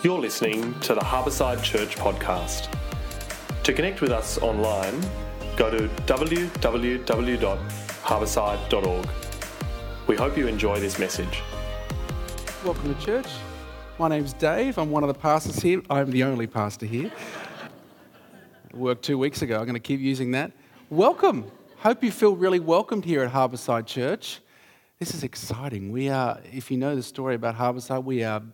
You're listening to the Harbourside Church podcast. To connect with us online, go to www.harbourside.org. We hope you enjoy this message. Welcome to church. My name's Dave. I'm one of the pastors here. I'm the only pastor here. Worked two weeks ago. I'm going to keep using that. Welcome. Hope you feel really welcomed here at Harbourside Church. This is exciting. We are, if you know the story about Harbourside, we are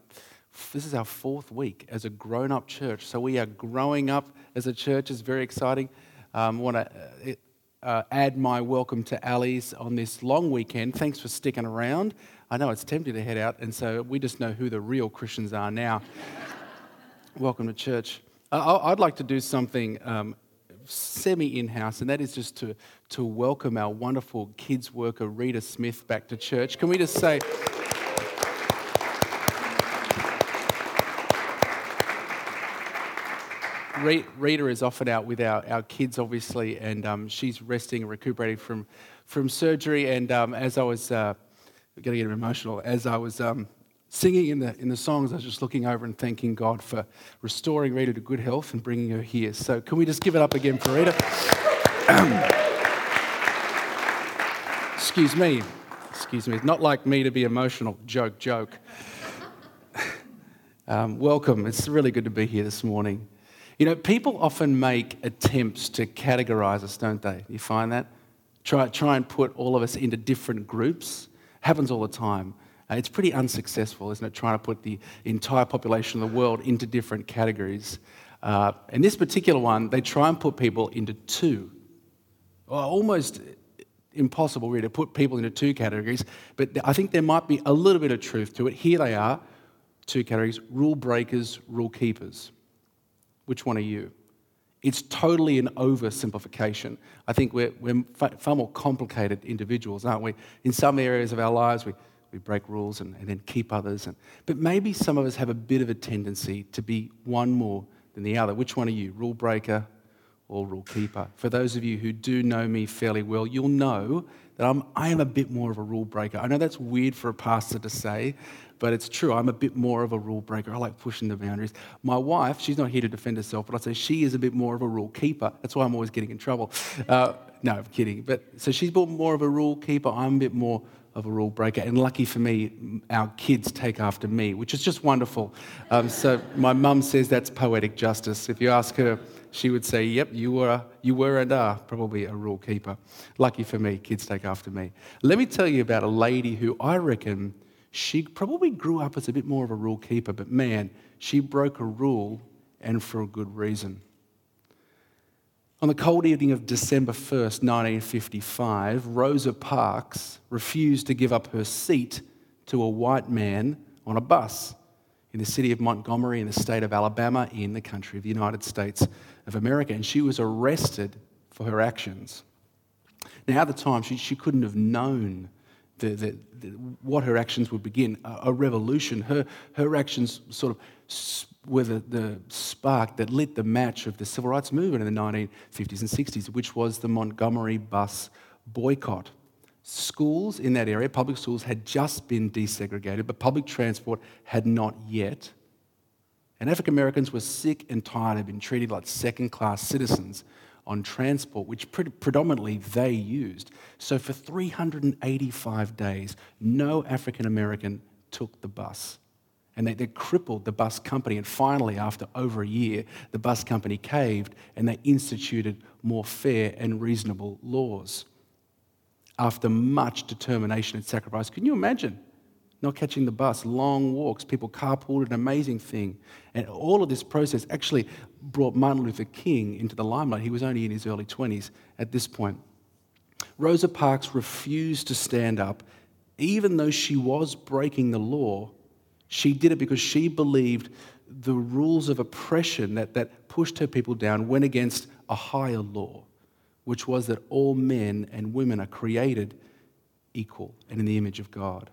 this is our fourth week as a grown up church. So we are growing up as a church. It's very exciting. I want to uh, uh, add my welcome to Ali's on this long weekend. Thanks for sticking around. I know it's tempting to head out, and so we just know who the real Christians are now. welcome to church. Uh, I'd like to do something um, semi in house, and that is just to, to welcome our wonderful kids worker, Rita Smith, back to church. Can we just say, Rita is often out with our, our kids, obviously, and um, she's resting and recuperating from, from surgery. And um, as I was, uh, to get emotional, as I was um, singing in the, in the songs, I was just looking over and thanking God for restoring Rita to good health and bringing her here. So, can we just give it up again for Rita? excuse me. Excuse me. It's not like me to be emotional. Joke, joke. Um, welcome. It's really good to be here this morning. You know, people often make attempts to categorize us, don't they? You find that? Try, try and put all of us into different groups. Happens all the time. Uh, it's pretty unsuccessful, isn't it? Trying to put the entire population of the world into different categories. Uh, in this particular one, they try and put people into two. Well, almost impossible, really, to put people into two categories. But I think there might be a little bit of truth to it. Here they are two categories rule breakers, rule keepers. Which one are you? It's totally an oversimplification. I think we're, we're far more complicated individuals, aren't we? In some areas of our lives, we, we break rules and, and then keep others. And, but maybe some of us have a bit of a tendency to be one more than the other. Which one are you? Rule breaker or rule keeper? For those of you who do know me fairly well, you'll know that I'm, I am a bit more of a rule breaker. I know that's weird for a pastor to say, but it's true. I'm a bit more of a rule breaker. I like pushing the boundaries. My wife, she's not here to defend herself, but I'd say she is a bit more of a rule keeper. That's why I'm always getting in trouble. Uh, no, I'm kidding. But so she's more of a rule keeper. I'm a bit more of a rule breaker. And lucky for me, our kids take after me, which is just wonderful. Um, so my mum says that's poetic justice. If you ask her, she would say, Yep, you were, you were and are probably a rule keeper. Lucky for me, kids take after me. Let me tell you about a lady who I reckon she probably grew up as a bit more of a rule keeper, but man, she broke a rule and for a good reason. On the cold evening of December 1st, 1955, Rosa Parks refused to give up her seat to a white man on a bus in the city of Montgomery in the state of Alabama in the country of the United States of America. And she was arrested for her actions. Now, at the time, she, she couldn't have known the, the, the, what her actions would begin a, a, revolution. Her, her actions sort of were the, the spark that lit the match of the civil rights movement in the 1950s and 60s, which was the Montgomery bus boycott. Schools in that area, public schools, had just been desegregated, but public transport had not yet. And African Americans were sick and tired of being treated like second class citizens on transport, which pre- predominantly they used. So for 385 days, no African American took the bus. And they, they crippled the bus company. And finally, after over a year, the bus company caved and they instituted more fair and reasonable laws. After much determination and sacrifice, can you imagine? Not catching the bus, long walks, people carpooled, an amazing thing. And all of this process actually brought Martin Luther King into the limelight. He was only in his early 20s at this point. Rosa Parks refused to stand up, even though she was breaking the law. She did it because she believed the rules of oppression that, that pushed her people down went against a higher law, which was that all men and women are created equal and in the image of God.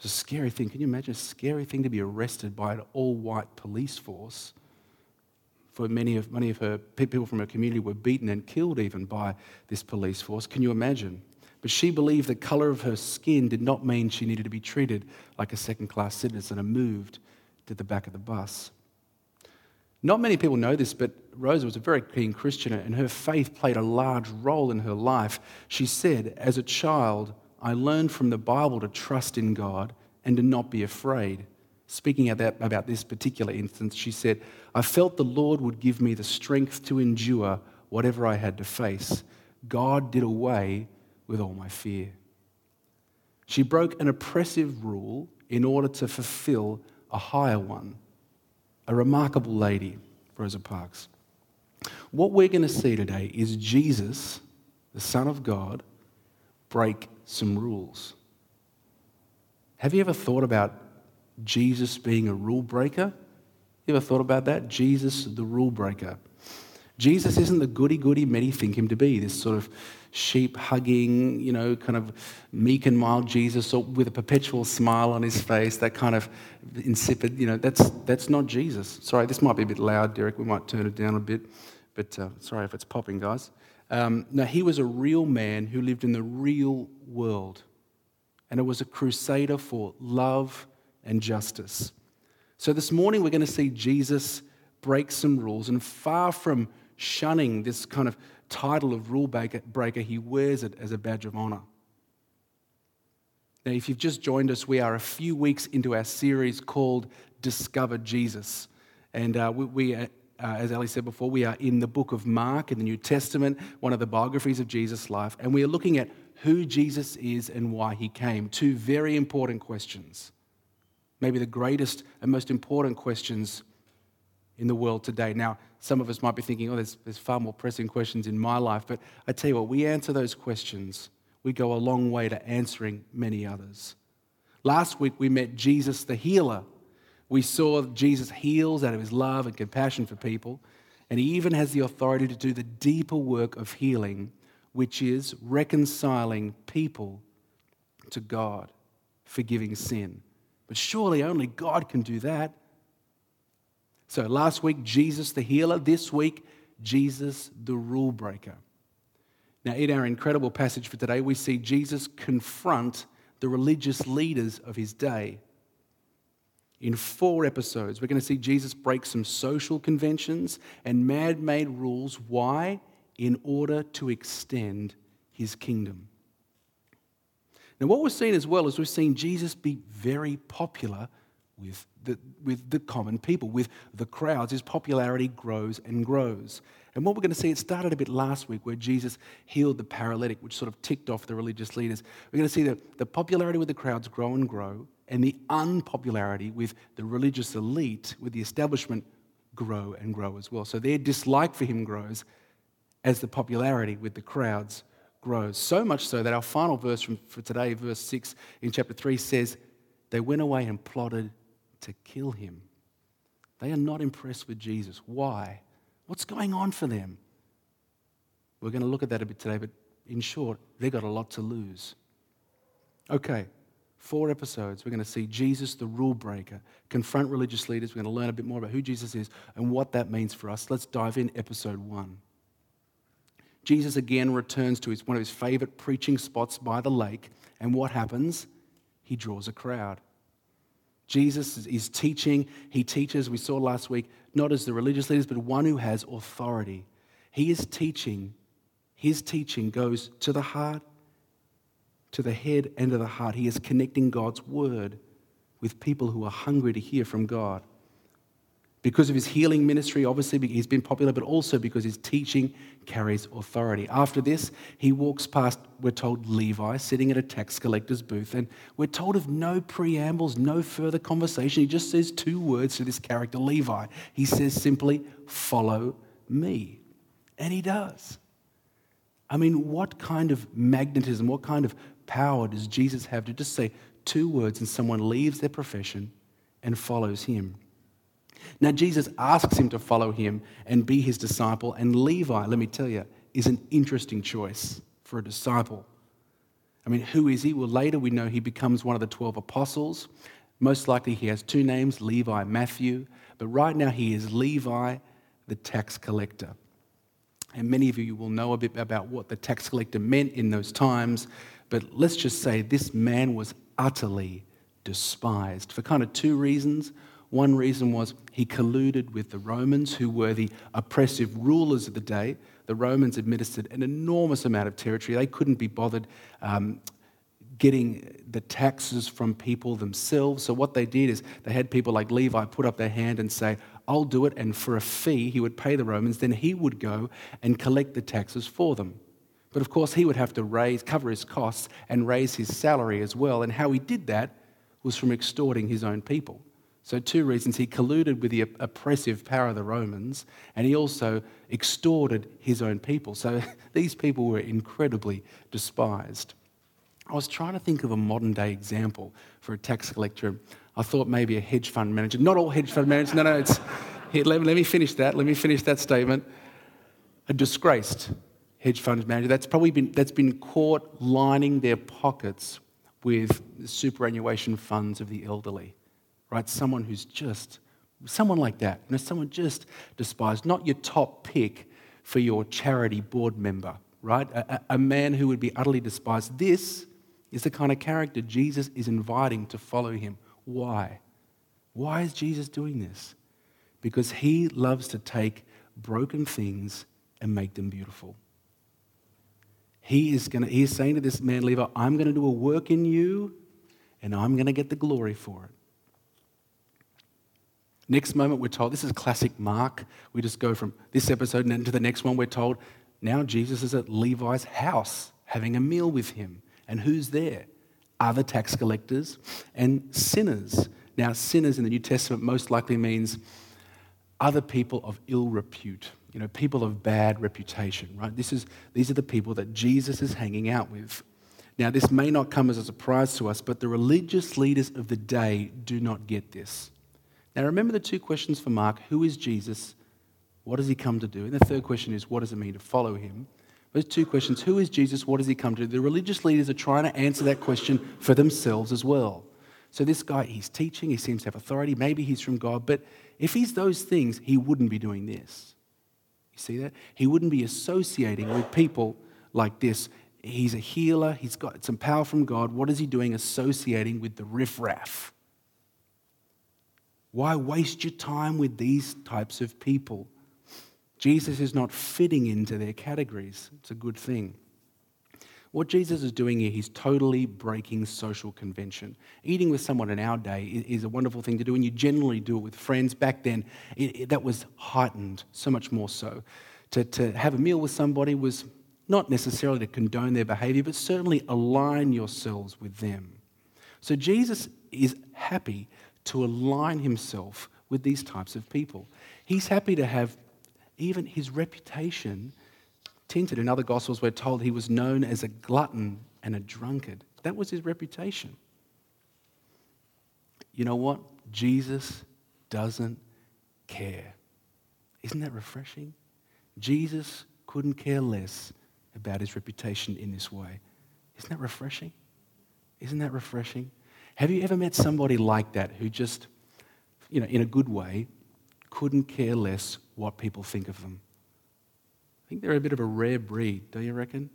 It's a scary thing. Can you imagine a scary thing to be arrested by an all white police force? For many of, many of her people from her community were beaten and killed even by this police force. Can you imagine? But she believed the color of her skin did not mean she needed to be treated like a second class citizen and moved to the back of the bus. Not many people know this, but Rosa was a very keen Christian and her faith played a large role in her life. She said, As a child, I learned from the Bible to trust in God and to not be afraid. Speaking about, about this particular instance, she said, I felt the Lord would give me the strength to endure whatever I had to face. God did away with all my fear. She broke an oppressive rule in order to fulfill a higher one. A remarkable lady, Rosa Parks. What we're going to see today is Jesus, the Son of God, break some rules. Have you ever thought about Jesus being a rule breaker? You ever thought about that? Jesus, the rule breaker. Jesus isn't the goody goody many think him to be, this sort of sheep hugging, you know, kind of meek and mild Jesus with a perpetual smile on his face, that kind of insipid, you know, that's, that's not Jesus. Sorry, this might be a bit loud, Derek. We might turn it down a bit, but uh, sorry if it's popping, guys. Um, no, he was a real man who lived in the real world, and it was a crusader for love and justice. So this morning we're going to see Jesus break some rules, and far from shunning this kind of title of rule breaker, he wears it as a badge of honor. Now, if you've just joined us, we are a few weeks into our series called Discover Jesus. And uh, we, we uh, as Ali said before, we are in the book of Mark in the New Testament, one of the biographies of Jesus' life, and we are looking at who Jesus is and why he came. Two very important questions. Maybe the greatest and most important questions in the world today. Now, some of us might be thinking, oh, there's, there's far more pressing questions in my life. But I tell you what, we answer those questions, we go a long way to answering many others. Last week, we met Jesus the healer. We saw Jesus heals out of his love and compassion for people. And he even has the authority to do the deeper work of healing, which is reconciling people to God, forgiving sin. But surely only God can do that. So last week, Jesus the healer. This week, Jesus the rule breaker. Now, in our incredible passage for today, we see Jesus confront the religious leaders of his day. In four episodes, we're going to see Jesus break some social conventions and man made rules. Why? In order to extend his kingdom. Now, what we're seeing as well is we've seen Jesus be very popular with the, with the common people, with the crowds. His popularity grows and grows. And what we're going to see, it started a bit last week where Jesus healed the paralytic, which sort of ticked off the religious leaders. We're going to see that the popularity with the crowds grow and grow, and the unpopularity with the religious elite, with the establishment, grow and grow as well. So their dislike for him grows as the popularity with the crowds grows. So much so that our final verse from, for today, verse 6 in chapter 3, says, They went away and plotted to kill him. They are not impressed with Jesus. Why? What's going on for them? We're going to look at that a bit today, but in short, they've got a lot to lose. Okay, four episodes. We're going to see Jesus, the rule breaker, confront religious leaders. We're going to learn a bit more about who Jesus is and what that means for us. Let's dive in, episode one. Jesus again returns to his, one of his favorite preaching spots by the lake, and what happens? He draws a crowd. Jesus is teaching. He teaches, we saw last week, not as the religious leaders, but one who has authority. He is teaching. His teaching goes to the heart, to the head, and to the heart. He is connecting God's word with people who are hungry to hear from God because of his healing ministry, obviously, he's been popular, but also because his teaching carries authority. After this, he walks past, we're told, Levi sitting at a tax collector's booth, and we're told of no preambles, no further conversation. He just says two words to this character, Levi. He says simply, Follow me. And he does. I mean, what kind of magnetism, what kind of power does Jesus have to just say two words and someone leaves their profession and follows him? Now, Jesus asks him to follow him and be his disciple, and Levi, let me tell you, is an interesting choice for a disciple. I mean, who is he? Well, later we know he becomes one of the 12 apostles. Most likely he has two names, Levi, Matthew, but right now he is Levi, the tax collector. And many of you will know a bit about what the tax collector meant in those times, but let's just say this man was utterly despised for kind of two reasons. One reason was he colluded with the Romans, who were the oppressive rulers of the day. The Romans administered an enormous amount of territory. They couldn't be bothered um, getting the taxes from people themselves. So, what they did is they had people like Levi put up their hand and say, I'll do it. And for a fee, he would pay the Romans. Then he would go and collect the taxes for them. But of course, he would have to raise, cover his costs and raise his salary as well. And how he did that was from extorting his own people. So, two reasons. He colluded with the oppressive power of the Romans, and he also extorted his own people. So, these people were incredibly despised. I was trying to think of a modern day example for a tax collector. I thought maybe a hedge fund manager. Not all hedge fund managers. No, no, it's. Here, let, let me finish that. Let me finish that statement. A disgraced hedge fund manager that's probably been, that's been caught lining their pockets with superannuation funds of the elderly, right? Someone who's just, someone like that, you know, someone just despised, not your top pick for your charity board member, right? A, a man who would be utterly despised. This is the kind of character Jesus is inviting to follow him. Why? Why is Jesus doing this? Because he loves to take broken things and make them beautiful. He is going to, he's saying to this man, Levi, I'm going to do a work in you and I'm going to get the glory for it. Next moment, we're told, this is classic Mark. We just go from this episode and into the next one. We're told, now Jesus is at Levi's house having a meal with him. And who's there? Other tax collectors and sinners. Now, sinners in the New Testament most likely means other people of ill repute you know, people of bad reputation, right? This is, these are the people that Jesus is hanging out with. Now, this may not come as a surprise to us, but the religious leaders of the day do not get this. Now, remember the two questions for Mark who is Jesus? What does he come to do? And the third question is, what does it mean to follow him? Those two questions who is Jesus? What does he come to do? The religious leaders are trying to answer that question for themselves as well. So, this guy, he's teaching, he seems to have authority, maybe he's from God, but if he's those things, he wouldn't be doing this see that? He wouldn't be associating with people like this. He's a healer, he's got some power from God. What is he doing associating with the riffraff? Why waste your time with these types of people? Jesus is not fitting into their categories. It's a good thing. What Jesus is doing here, he's totally breaking social convention. Eating with someone in our day is a wonderful thing to do, and you generally do it with friends. Back then, it, it, that was heightened, so much more so. To, to have a meal with somebody was not necessarily to condone their behavior, but certainly align yourselves with them. So Jesus is happy to align himself with these types of people. He's happy to have even his reputation tinted. In other Gospels, we're told he was known as a glutton and a drunkard. That was his reputation. You know what? Jesus doesn't care. Isn't that refreshing? Jesus couldn't care less about his reputation in this way. Isn't that refreshing? Isn't that refreshing? Have you ever met somebody like that who just, you know, in a good way, couldn't care less what people think of them? Think they're a bit of a rare breed, don't you reckon?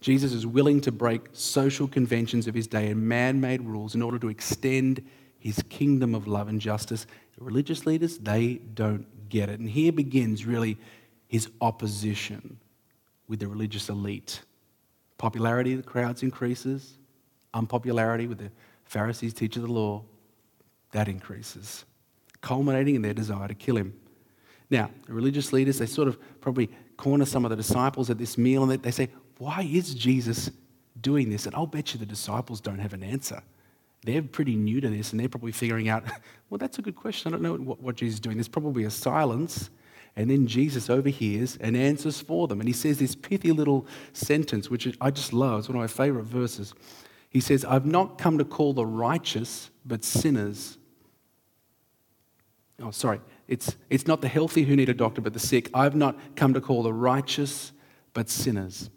Jesus is willing to break social conventions of his day and man made rules in order to extend his kingdom of love and justice. The religious leaders, they don't get it. And here begins really his opposition with the religious elite. Popularity of the crowds increases, unpopularity with the Pharisees, teachers of the law, that increases, culminating in their desire to kill him. Now, the religious leaders, they sort of probably corner some of the disciples at this meal and they say, Why is Jesus doing this? And I'll bet you the disciples don't have an answer. They're pretty new to this and they're probably figuring out, Well, that's a good question. I don't know what, what Jesus is doing. There's probably a silence. And then Jesus overhears and answers for them. And he says this pithy little sentence, which I just love. It's one of my favorite verses. He says, I've not come to call the righteous, but sinners. Oh, sorry. It's, it's not the healthy who need a doctor, but the sick. I've not come to call the righteous, but sinners.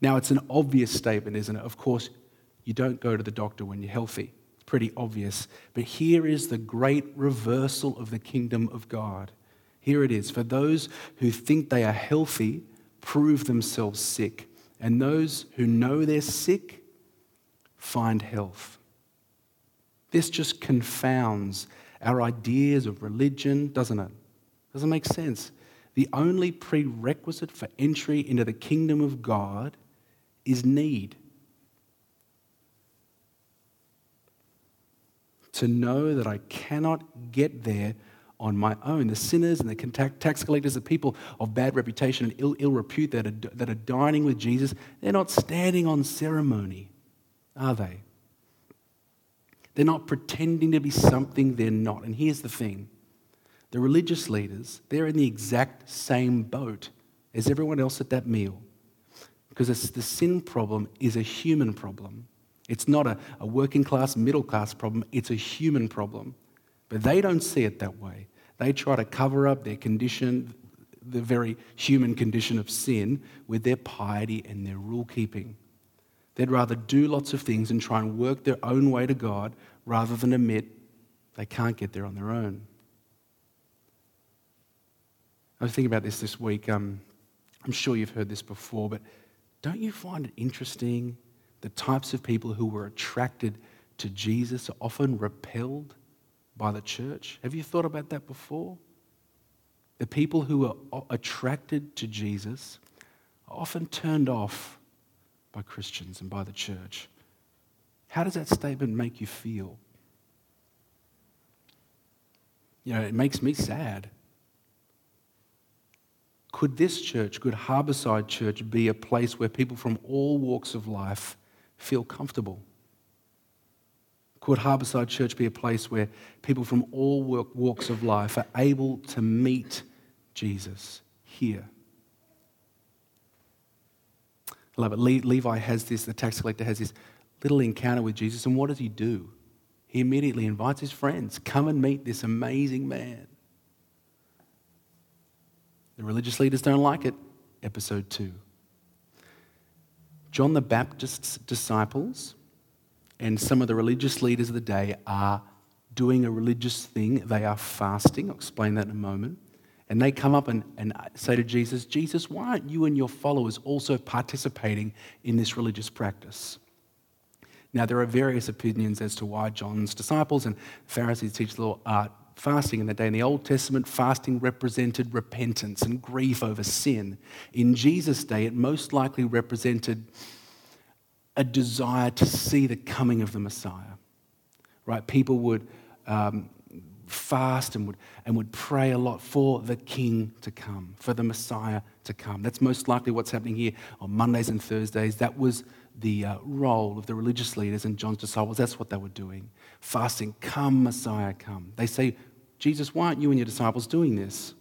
Now, it's an obvious statement, isn't it? Of course, you don't go to the doctor when you're healthy. It's pretty obvious. But here is the great reversal of the kingdom of God. Here it is. For those who think they are healthy, prove themselves sick. And those who know they're sick, find health. This just confounds our ideas of religion, doesn't it? Doesn't make sense. The only prerequisite for entry into the kingdom of God is need. To know that I cannot get there on my own. The sinners and the tax collectors, the people of bad reputation and ill, Ill repute that are, that are dining with Jesus, they're not standing on ceremony, are they? They're not pretending to be something they're not. And here's the thing the religious leaders, they're in the exact same boat as everyone else at that meal. Because the sin problem is a human problem. It's not a, a working class, middle class problem, it's a human problem. But they don't see it that way. They try to cover up their condition, the very human condition of sin, with their piety and their rule keeping. They'd rather do lots of things and try and work their own way to God rather than admit they can't get there on their own. I was thinking about this this week. Um, I'm sure you've heard this before, but don't you find it interesting the types of people who were attracted to Jesus are often repelled by the church? Have you thought about that before? The people who are attracted to Jesus are often turned off by Christians and by the church. How does that statement make you feel? You know, it makes me sad. Could this church, could Harbourside Church, be a place where people from all walks of life feel comfortable? Could Harbourside Church be a place where people from all walks of life are able to meet Jesus here? I love it. Levi has this, the tax collector has this little encounter with Jesus, and what does he do? He immediately invites his friends, come and meet this amazing man. The religious leaders don't like it. Episode 2. John the Baptist's disciples and some of the religious leaders of the day are doing a religious thing. They are fasting. I'll explain that in a moment. And they come up and, and say to Jesus, Jesus, why aren't you and your followers also participating in this religious practice? Now, there are various opinions as to why John's disciples and Pharisees teach the law are fasting in the day. In the Old Testament, fasting represented repentance and grief over sin. In Jesus' day, it most likely represented a desire to see the coming of the Messiah. Right? People would um, fast and would, and would pray a lot for the King to come, for the Messiah to come. That's most likely what's happening here on Mondays and Thursdays. That was the uh, role of the religious leaders and John's disciples. That's what they were doing. Fasting, come, Messiah, come. They say, Jesus, why aren't you and your disciples doing this?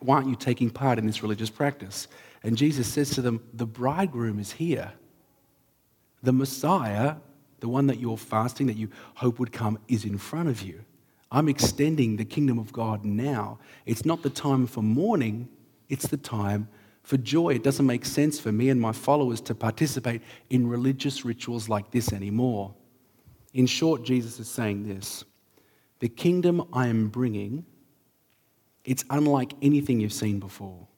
Why aren't you taking part in this religious practice? And Jesus says to them, The bridegroom is here. The Messiah, the one that you're fasting, that you hope would come, is in front of you. I'm extending the kingdom of God now. It's not the time for mourning, it's the time for joy. It doesn't make sense for me and my followers to participate in religious rituals like this anymore. In short, Jesus is saying this The kingdom I am bringing, it's unlike anything you've seen before.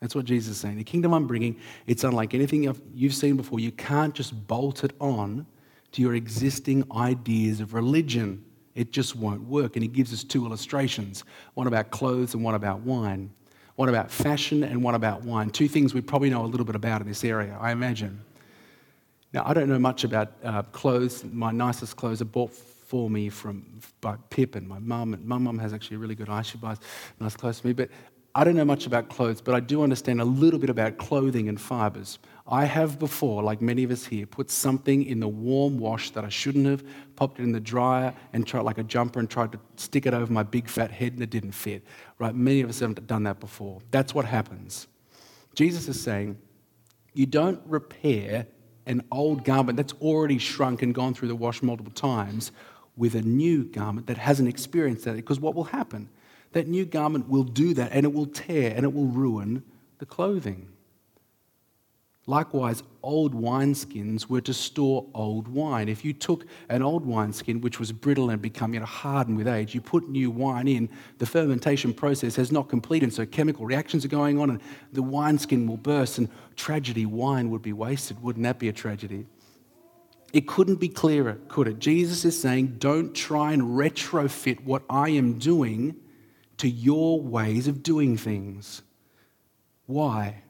That's what Jesus is saying. The kingdom I'm bringing, it's unlike anything you've seen before. You can't just bolt it on to your existing ideas of religion. It just won't work. And he gives us two illustrations one about clothes and one about wine. One about fashion and one about wine. Two things we probably know a little bit about in this area, I imagine. Now, I don't know much about uh, clothes. My nicest clothes are bought for me from by Pip and my mum. And my mum has actually a really good eye. She buys nice clothes for me. But I don't know much about clothes, but I do understand a little bit about clothing and fibers. I have before, like many of us here, put something in the warm wash that I shouldn't have, popped it in the dryer and tried like a jumper and tried to stick it over my big fat head and it didn't fit. Right? Many of us haven't done that before. That's what happens. Jesus is saying, you don't repair an old garment that's already shrunk and gone through the wash multiple times with a new garment that hasn't experienced that. Because what will happen? That new garment will do that and it will tear and it will ruin the clothing. Likewise, old wineskins were to store old wine. If you took an old wineskin, which was brittle and become you know, hardened with age, you put new wine in, the fermentation process has not completed, so chemical reactions are going on, and the wineskin will burst, and tragedy, wine would be wasted. Wouldn't that be a tragedy? It couldn't be clearer, could it? Jesus is saying, don't try and retrofit what I am doing to your ways of doing things. Why?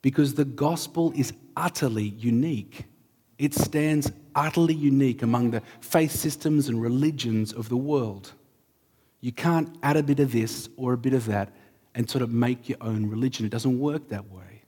Because the gospel is utterly unique. It stands utterly unique among the faith systems and religions of the world. You can't add a bit of this or a bit of that and sort of make your own religion. It doesn't work that way.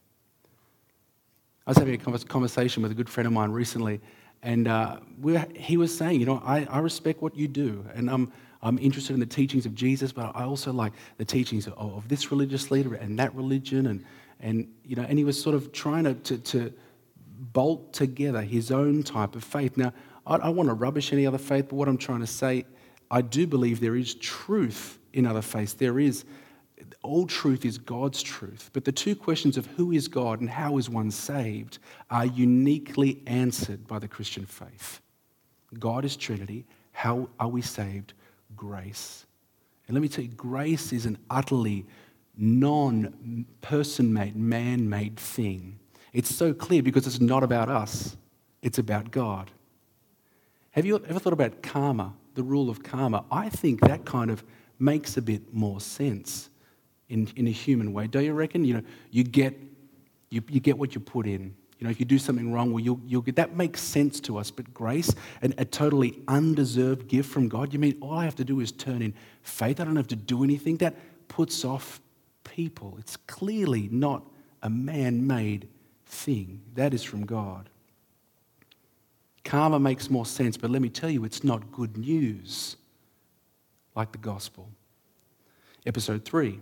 I was having a conversation with a good friend of mine recently, and uh, we he was saying, you know, I, I respect what you do, and I'm, I'm interested in the teachings of Jesus, but I also like the teachings of, of this religious leader and that religion, and, and, you know, and he was sort of trying to, to, to bolt together his own type of faith. Now, I don't want to rubbish any other faith, but what I'm trying to say, I do believe there is truth in other faiths. There is all truth is God's truth, but the two questions of who is God and how is one saved are uniquely answered by the Christian faith. God is Trinity. How are we saved? Grace. And let me tell you, grace is an utterly non person made, man made thing. It's so clear because it's not about us, it's about God. Have you ever thought about karma, the rule of karma? I think that kind of makes a bit more sense in, in a human way. Do you reckon? You know, you get, you, you get what you put in. You know, if you do something wrong, well, you'll, you'll get, that makes sense to us. But grace, and a totally undeserved gift from God, you mean all I have to do is turn in faith? I don't have to do anything? That puts off people. It's clearly not a man made thing. That is from God. Karma makes more sense, but let me tell you, it's not good news like the gospel. Episode 3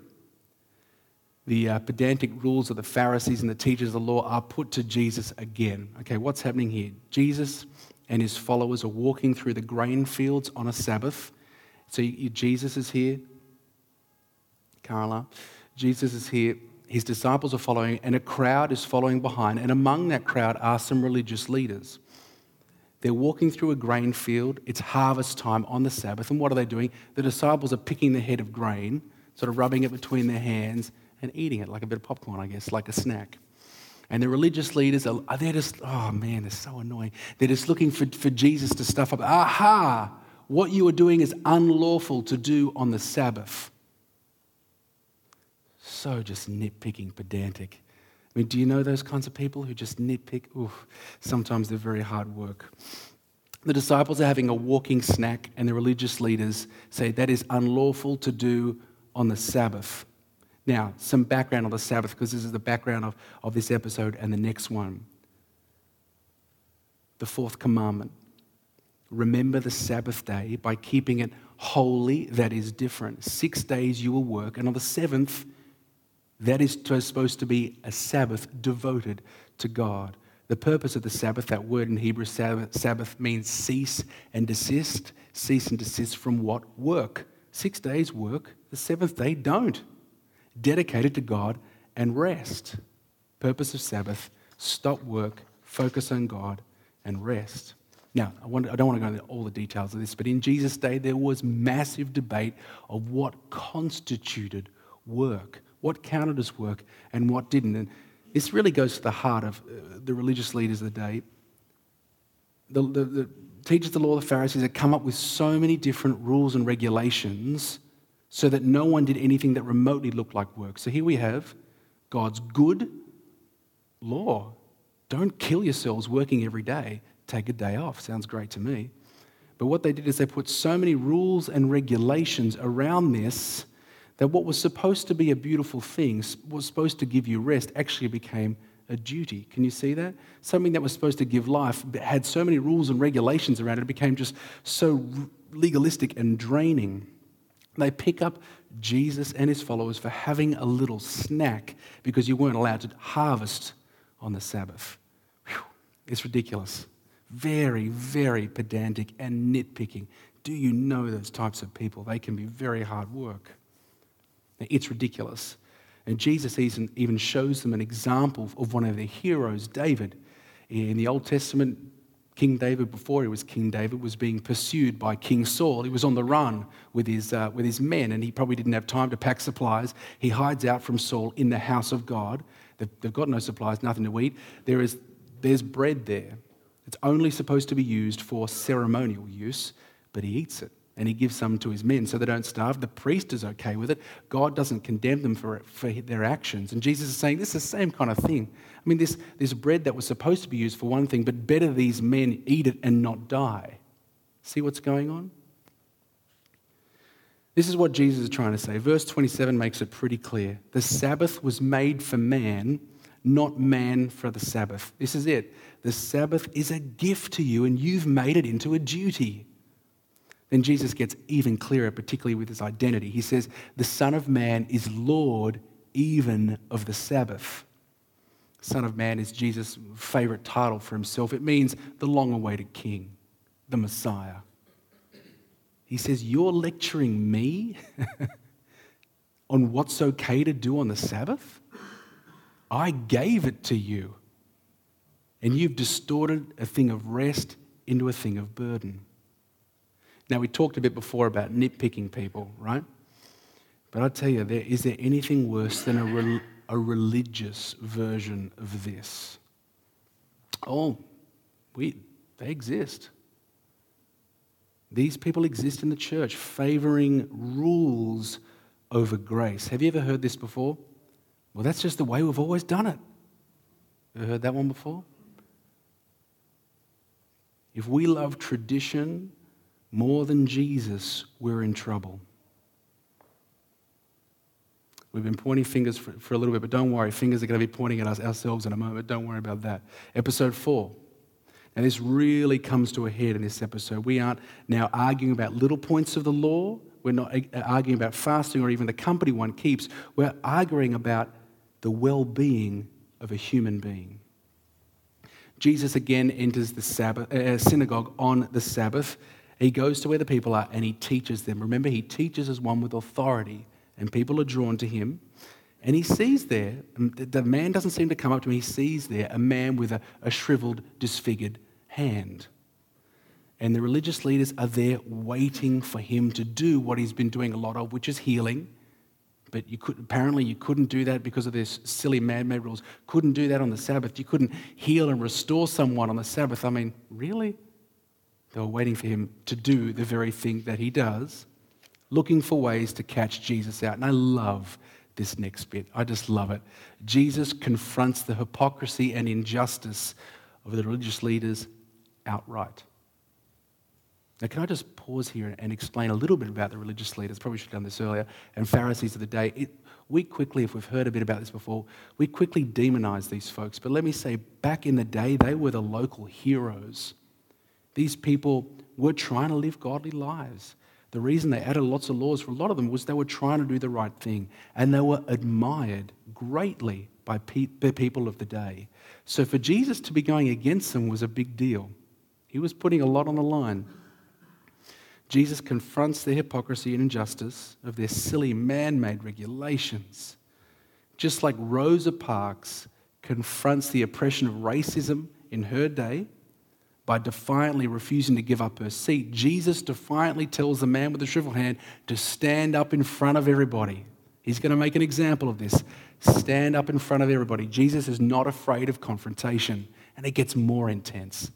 the uh, pedantic rules of the Pharisees and the teachers of the law are put to Jesus again. Okay, what's happening here? Jesus and his followers are walking through the grain fields on a Sabbath. So you, Jesus is here. Carla. Jesus is here. His disciples are following, and a crowd is following behind. And among that crowd are some religious leaders. They're walking through a grain field. It's harvest time on the Sabbath. And what are they doing? The disciples are picking the head of grain, sort of rubbing it between their hands and eating it like a bit of popcorn, I guess, like a snack. And the religious leaders are, they're just, oh man, they're so annoying. They're just looking for, for Jesus to stuff up. Aha! What you are doing is unlawful to do on the Sabbath. So just nitpicking, pedantic. I mean, do you know those kinds of people who just nitpick? Oof, sometimes they're very hard work. The disciples are having a walking snack, and the religious leaders say that is unlawful to do on the Sabbath. Now, some background on the Sabbath, because this is the background of, of this episode and the next one. The fourth commandment remember the Sabbath day by keeping it holy, that is different. Six days you will work, and on the seventh, that is supposed to be a Sabbath devoted to God. The purpose of the Sabbath, that word in Hebrew, Sabbath, Sabbath means cease and desist. Cease and desist from what? Work. Six days work, the seventh day don't dedicated to God and rest. Purpose of Sabbath stop work, focus on God, and rest. Now, I, want, I, don't want to go into all the details of this, but in Jesus' day, there was massive debate of what constituted work, what counted as work, and what didn't. And this really goes to the heart of uh, the religious leaders of the day. The, the, the teachers of the law, the Pharisees, had come up with so many different rules and regulations so that no one did anything that remotely looked like work. So here we have God's good law. Don't kill yourselves working every day. Take a day off. Sounds great to me. But what they did is they put so many rules and regulations around this that what was supposed to be a beautiful thing, was supposed to give you rest, actually became a duty. Can you see that? Something that was supposed to give life had so many rules and regulations around it, it became just so legalistic and draining. They pick up Jesus and his followers for having a little snack because you weren't allowed to harvest on the Sabbath. Whew, it's ridiculous. Very, very pedantic and nitpicking. Do you know those types of people? They can be very hard work. Now, It's ridiculous. And Jesus even shows them an example of one of their heroes, David. In the Old Testament, King David, before he was King David, was being pursued by King Saul. He was on the run with his, uh, with his men, and he probably didn't have time to pack supplies. He hides out from Saul in the house of God. They've, they've got no supplies, nothing to eat. There is, there's bread there. It's only supposed to be used for ceremonial use, but he eats it and he gives some to his men so they don't starve. The priest is okay with it. God doesn't condemn them for, for their actions. And Jesus is saying this is the same kind of thing. I mean, this, this bread that was supposed to be used for one thing, but better these men eat it and not die. See what's going on? This is what Jesus is trying to say. Verse 27 makes it pretty clear. The Sabbath was made for man, not man for the Sabbath. This is it. The Sabbath is a gift to you, and you've made it into a duty. Then Jesus gets even clearer, particularly with his identity. He says, The Son of Man is Lord even of the Sabbath. Son of Man is Jesus' favorite title for himself. It means the long awaited king, the Messiah. He says, You're lecturing me on what's okay to do on the Sabbath? I gave it to you. And you've distorted a thing of rest into a thing of burden. Now, we talked a bit before about nitpicking people, right? But I tell you, there, is there anything worse than a, re- a religious version of this? Oh, we, they exist. These people exist in the church, favoring rules over grace. Have you ever heard this before? Well, that's just the way we've always done it. Heard that one before? If we love tradition more than Jesus, we're in trouble. We've been pointing fingers for, for, a little bit, but don't worry, fingers are going to be pointing at us ourselves in a moment. Don't worry about that. Episode four. Now, this really comes to a head in this episode. We aren't now arguing about little points of the law. We're not arguing about fasting or even the company one keeps. We're arguing about the well being of a human being. Jesus again enters the Sabbath, uh, synagogue on the Sabbath he goes to where the people are and he teaches them. Remember, he teaches as one with authority, and people are drawn to him. And he sees there, um, the man doesn't seem to come up to him, he sees there a man with a, a shriveled, disfigured hand. And the religious leaders are there waiting for him to do what he's been doing a lot of, which is healing. But you could, apparently you couldn't do that because of this silly man-made rules. Couldn't do that on the Sabbath. You couldn't heal and restore someone on the Sabbath. I mean, really? They were waiting for him to do the very thing that he does, looking for ways to catch Jesus out. And I love this next bit. I just love it. Jesus confronts the hypocrisy and injustice of the religious leaders outright. Now, can I just pause here and explain a little bit about the religious leaders? Probably should have done this earlier. And Pharisees of the day. It, we quickly, if we've heard a bit about this before, we quickly demonize these folks. But let me say, back in the day, they were the local heroes these people were trying to live godly lives. The reason they added lots of laws for a lot of them was they were trying to do the right thing and they were admired greatly by pe- the people of the day. So for Jesus to be going against them was a big deal. He was putting a lot on the line. Jesus confronts the hypocrisy and injustice of their silly man made regulations. Just like Rosa Parks confronts the oppression of racism in her day by defiantly refusing to give up her seat, Jesus defiantly tells the man with the shriveled hand to stand up in front of everybody. He's going to make an example of this. Stand up in front of everybody. Jesus is not afraid of confrontation, and it gets more intense.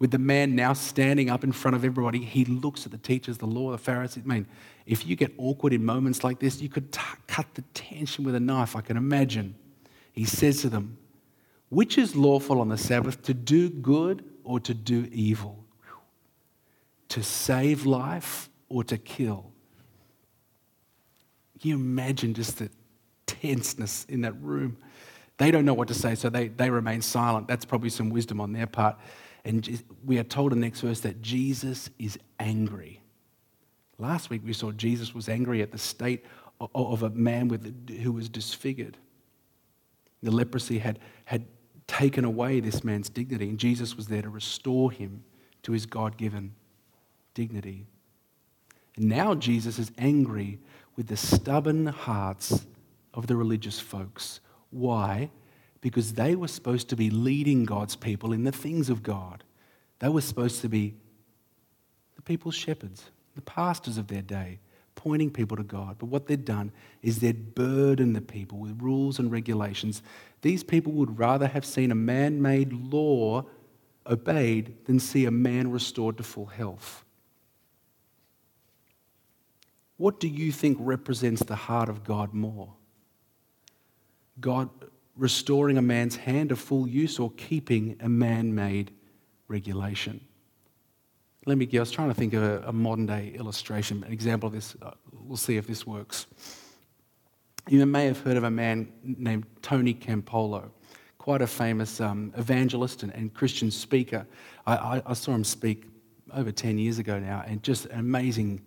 With the man now standing up in front of everybody, he looks at the teachers, the law, the Pharisees. I mean, if you get awkward in moments like this, you could t- cut the tension with a knife, I can imagine. He says to them, Which is lawful on the Sabbath, to do good or to do evil, to save life or to kill. Can you imagine just the tenseness in that room? They don't know what to say, so they, they remain silent. That's probably some wisdom on their part. And we are told in the next verse that Jesus is angry. Last week we saw Jesus was angry at the state of a man with, who was disfigured. The leprosy had, had taken away this man's dignity, and Jesus was there to restore him to his God given dignity. And now Jesus is angry with the stubborn hearts of the religious folks. Why? Because they were supposed to be leading God's people in the things of God. They were supposed to be the people's shepherds, the pastors of their day, pointing people to God. But what they'd done is they'd burdened the people with rules and regulations these people would rather have seen a man made law obeyed than see a man restored to full health. What do you think represents the heart of God more? God restoring a man's hand to full use or keeping a man made regulation? Let me give, I was trying to think of a, a modern day illustration, an example of this. Uh, we'll see if this works. You may have heard of a man named Tony Campolo, quite a famous um, evangelist and, and, Christian speaker. I, I, I saw him speak over 10 years ago now, and just amazing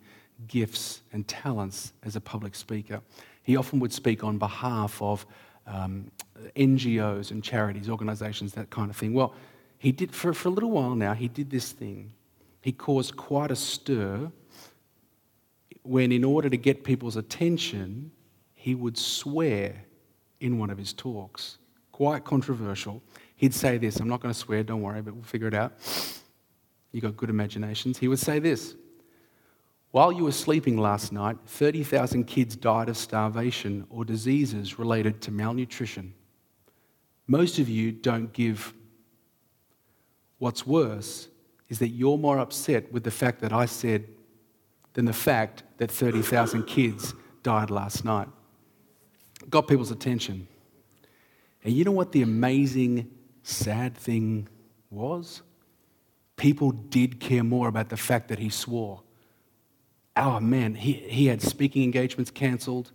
gifts and talents as a public speaker. He often would speak on behalf of um, NGOs and charities, organizations, that kind of thing. Well, he did, for, for a little while now, he did this thing. He caused quite a stir when, in order to get people's attention, he would swear in one of his talks. Quite controversial. He'd say this I'm not going to swear, don't worry, but we'll figure it out. You've got good imaginations. He would say this while you were sleeping last night, 30,000 kids died of starvation or diseases related to malnutrition. Most of you don't give. What's worse is that you're more upset with the fact that I said than the fact that 30,000 kids died last night. Got people's attention. And you know what the amazing, sad thing was? People did care more about the fact that he swore oh man, he, he had speaking engagements cancelled.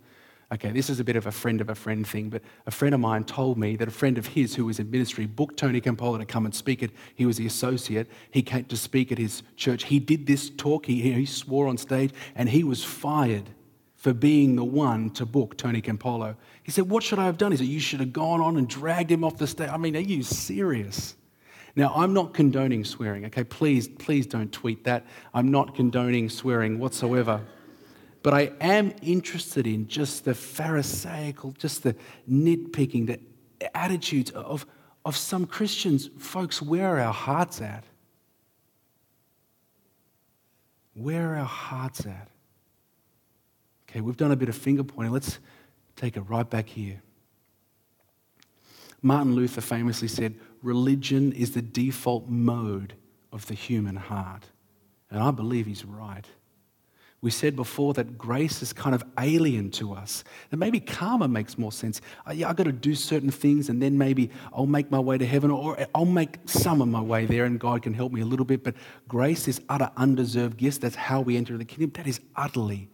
Okay, this is a bit of a friend of a friend thing, but a friend of mine told me that a friend of his who was in ministry booked Tony Campolo to come and speak it. He was the associate. He came to speak at his church. He did this talk, he, he swore on stage, and he was fired for being the one to book Tony Campolo. He said, What should I have done? He said, You should have gone on and dragged him off the stage. I mean, are you serious? Now, I'm not condoning swearing, okay? Please, please don't tweet that. I'm not condoning swearing whatsoever. But I am interested in just the Pharisaical, just the nitpicking, the attitudes of, of some Christians. Folks, where are our hearts at? Where are our hearts at? Okay, we've done a bit of finger pointing. Let's take it right back here. Martin Luther famously said, religion is the default mode of the human heart. And I believe he's right. We said before that grace is kind of alien to us. And maybe karma makes more sense. Uh, yeah, I've got to do certain things and then maybe I'll make my way to heaven or I'll make some of my way there and God can help me a little bit. But grace is utter undeserved gifts. That's how we enter the kingdom. That is utterly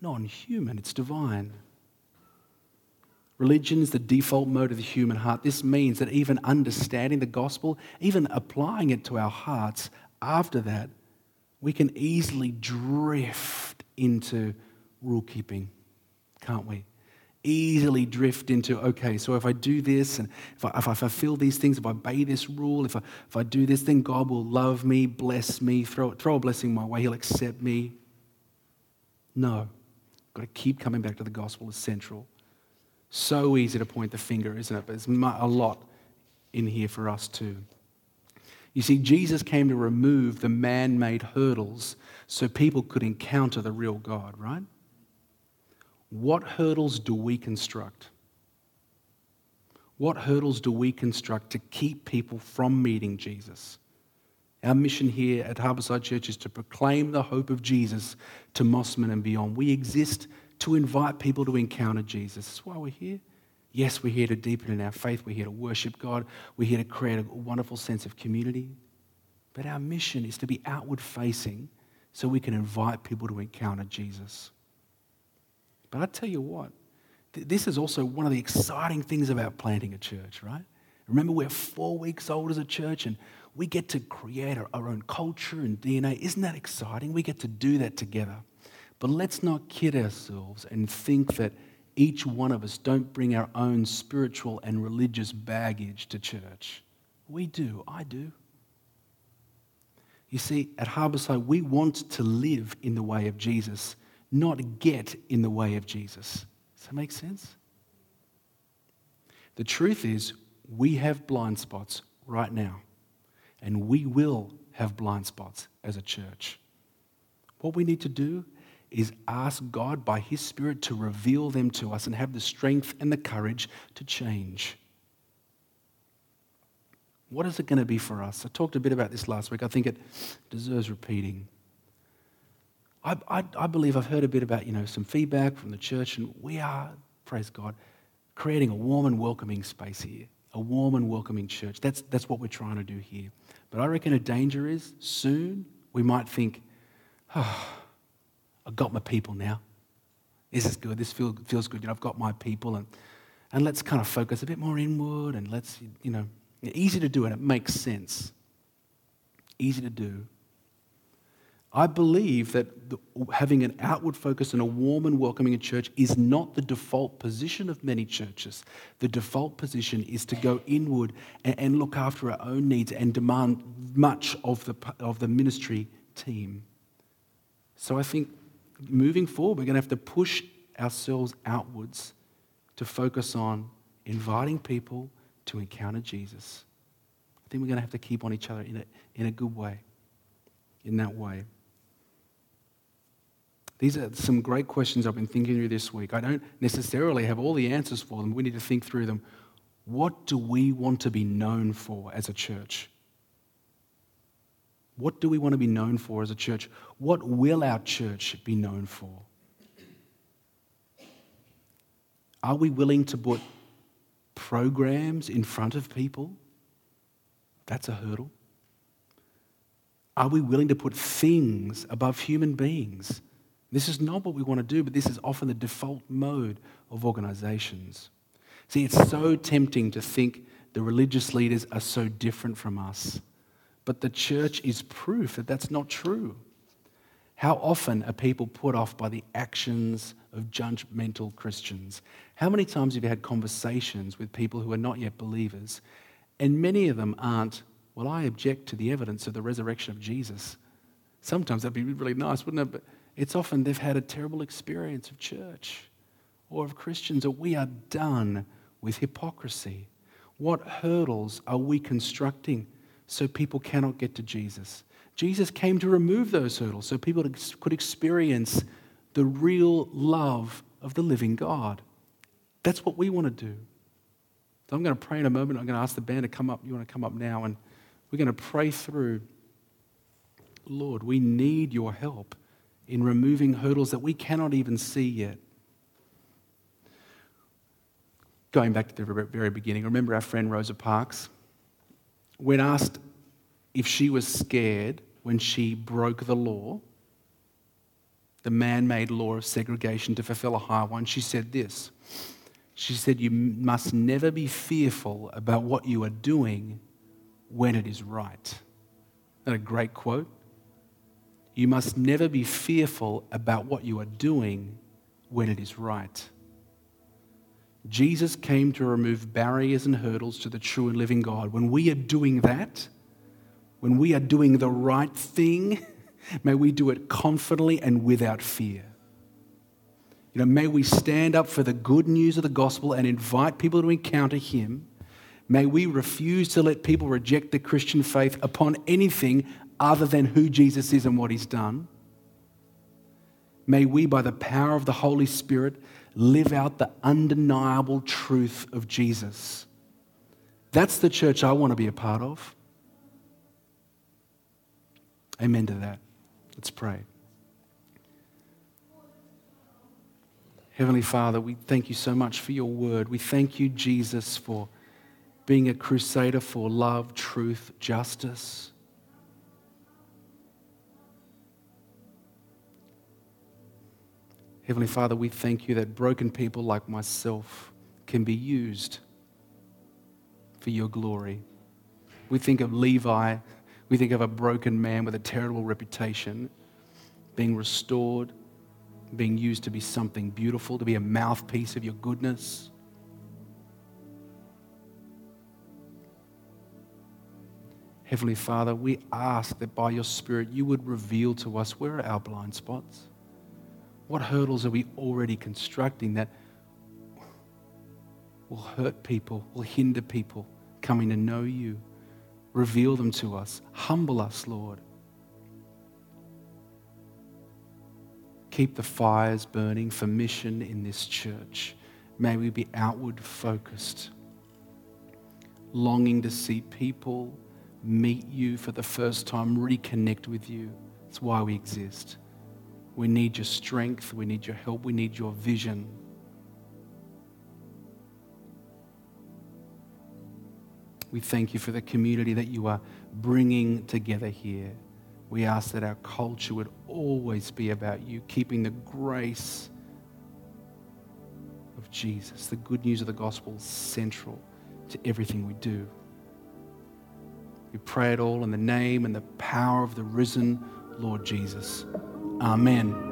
non human, it's divine. Religion is the default mode of the human heart. This means that even understanding the gospel, even applying it to our hearts, after that, we can easily drift into rule keeping, can't we? Easily drift into, okay, so if I do this and if I, if I fulfill these things, if I obey this rule, if I, if I do this, then God will love me, bless me, throw, throw a blessing my way, He'll accept me. No. Got to keep coming back to the gospel as central. So easy to point the finger, isn't it? But there's a lot in here for us too. You see, Jesus came to remove the man made hurdles so people could encounter the real God, right? What hurdles do we construct? What hurdles do we construct to keep people from meeting Jesus? Our mission here at Harbourside Church is to proclaim the hope of Jesus to Mosman and beyond. We exist to invite people to encounter Jesus. That's why we're here. Yes, we're here to deepen in our faith. We're here to worship God. We're here to create a wonderful sense of community. But our mission is to be outward facing so we can invite people to encounter Jesus. But I tell you what, this is also one of the exciting things about planting a church, right? Remember, we're four weeks old as a church and we get to create our, our own culture and DNA. Isn't that exciting? We get to do that together. But let's not kid ourselves and think that each one of us don't bring our own spiritual and religious baggage to church. We do. I do. You see, at Harbourside, we want to live in the way of Jesus, not get in the way of Jesus. Does that make sense? The truth is, we have blind spots right now, and we will have blind spots as a church. What we need to do is ask God by His Spirit to reveal them to us and have the strength and the courage to change. What is it going to be for us? I talked a bit about this last week. I think it deserves repeating. I, I, I, believe I've heard a bit about, you know, some feedback from the church, and we are, praise God, creating a warm and welcoming space here, a warm and welcoming church. That's, that's what we're trying to do here. But I reckon a danger is soon we might think, oh, I've got my people now. This is good. This feel, feels good. You know, I've got my people. And, and let's kind of focus a bit more inward and let's, you know, easy to do and it makes sense. Easy to do. I believe that the, having an outward focus and a warm and welcoming church is not the default position of many churches. The default position is to go inward and, and look after our own needs and demand much of the, of the ministry team. So I think moving forward, we're going to have to push ourselves outwards to focus on inviting people to encounter Jesus. I think we're going to have to keep on each other in a, in a good way, in that way. These are some great questions I've been thinking through this week. I don't necessarily have all the answers for them. We need to think through them. What do we want to be known for as a church? What do we want to be known for as a church? What will our church be known for? Are we willing to put programs in front of people? That's a hurdle. Are we willing to put things above human beings? This is not what we want to do, but this is often the default mode of organizations. See, it's so tempting to think the religious leaders are so different from us. But the church is proof that that's not true. How often are people put off by the actions of judgmental Christians? How many times have you had conversations with people who are not yet believers? And many of them aren't, well, I object to the evidence of the resurrection of Jesus. Sometimes that'd be really nice, wouldn't it? But it's often they've had a terrible experience of church or of Christians, or we are done with hypocrisy. What hurdles are we constructing so people cannot get to Jesus? Jesus came to remove those hurdles so people could experience the real love of the living God. That's what we want to do. So I'm going to pray in a moment. I'm going to ask the band to come up. You want to come up now? And we're going to pray through Lord, we need your help in removing hurdles that we cannot even see yet. Going back to the very beginning, remember our friend Rosa Parks? When asked if she was scared when she broke the law, the man made law of segregation to fulfill a higher one, she said this. She said, You must never be fearful about what you are doing when it is right. Isn't that a great quote? You must never be fearful about what you are doing when it is right. Jesus came to remove barriers and hurdles to the true and living God. When we are doing that, when we are doing the right thing, may we do it confidently and without fear. You know, may we stand up for the good news of the gospel and invite people to encounter Him. May we refuse to let people reject the Christian faith upon anything other than who Jesus is and what he's done. May we, by the power of the Holy Spirit, live out the undeniable truth of Jesus. That's the church I want to be a part of. Amen to that. Let's pray. Heavenly Father, we thank you so much for your word. We thank you, Jesus, for being a crusader for love, truth, justice. Heavenly Father, we thank you that broken people like myself can be used for your glory. We think of Levi, we think of a broken man with a terrible reputation being restored, being used to be something beautiful, to be a mouthpiece of your goodness. Heavenly Father, we ask that by your Spirit you would reveal to us where are our blind spots. What hurdles are we already constructing that will hurt people, will hinder people coming to know you? Reveal them to us. Humble us, Lord. Keep the fires burning for mission in this church. May we be outward focused. longing to see people meet you for the first time, reconnect with you. It's why we exist. We need your strength, we need your help, we need your vision. We thank you for the community that you are bringing together here. We ask that our culture would always be about you, keeping the grace of Jesus, the good news of the gospel, central to everything we do. We pray it all in the name and the power of the risen Lord Jesus. Amen.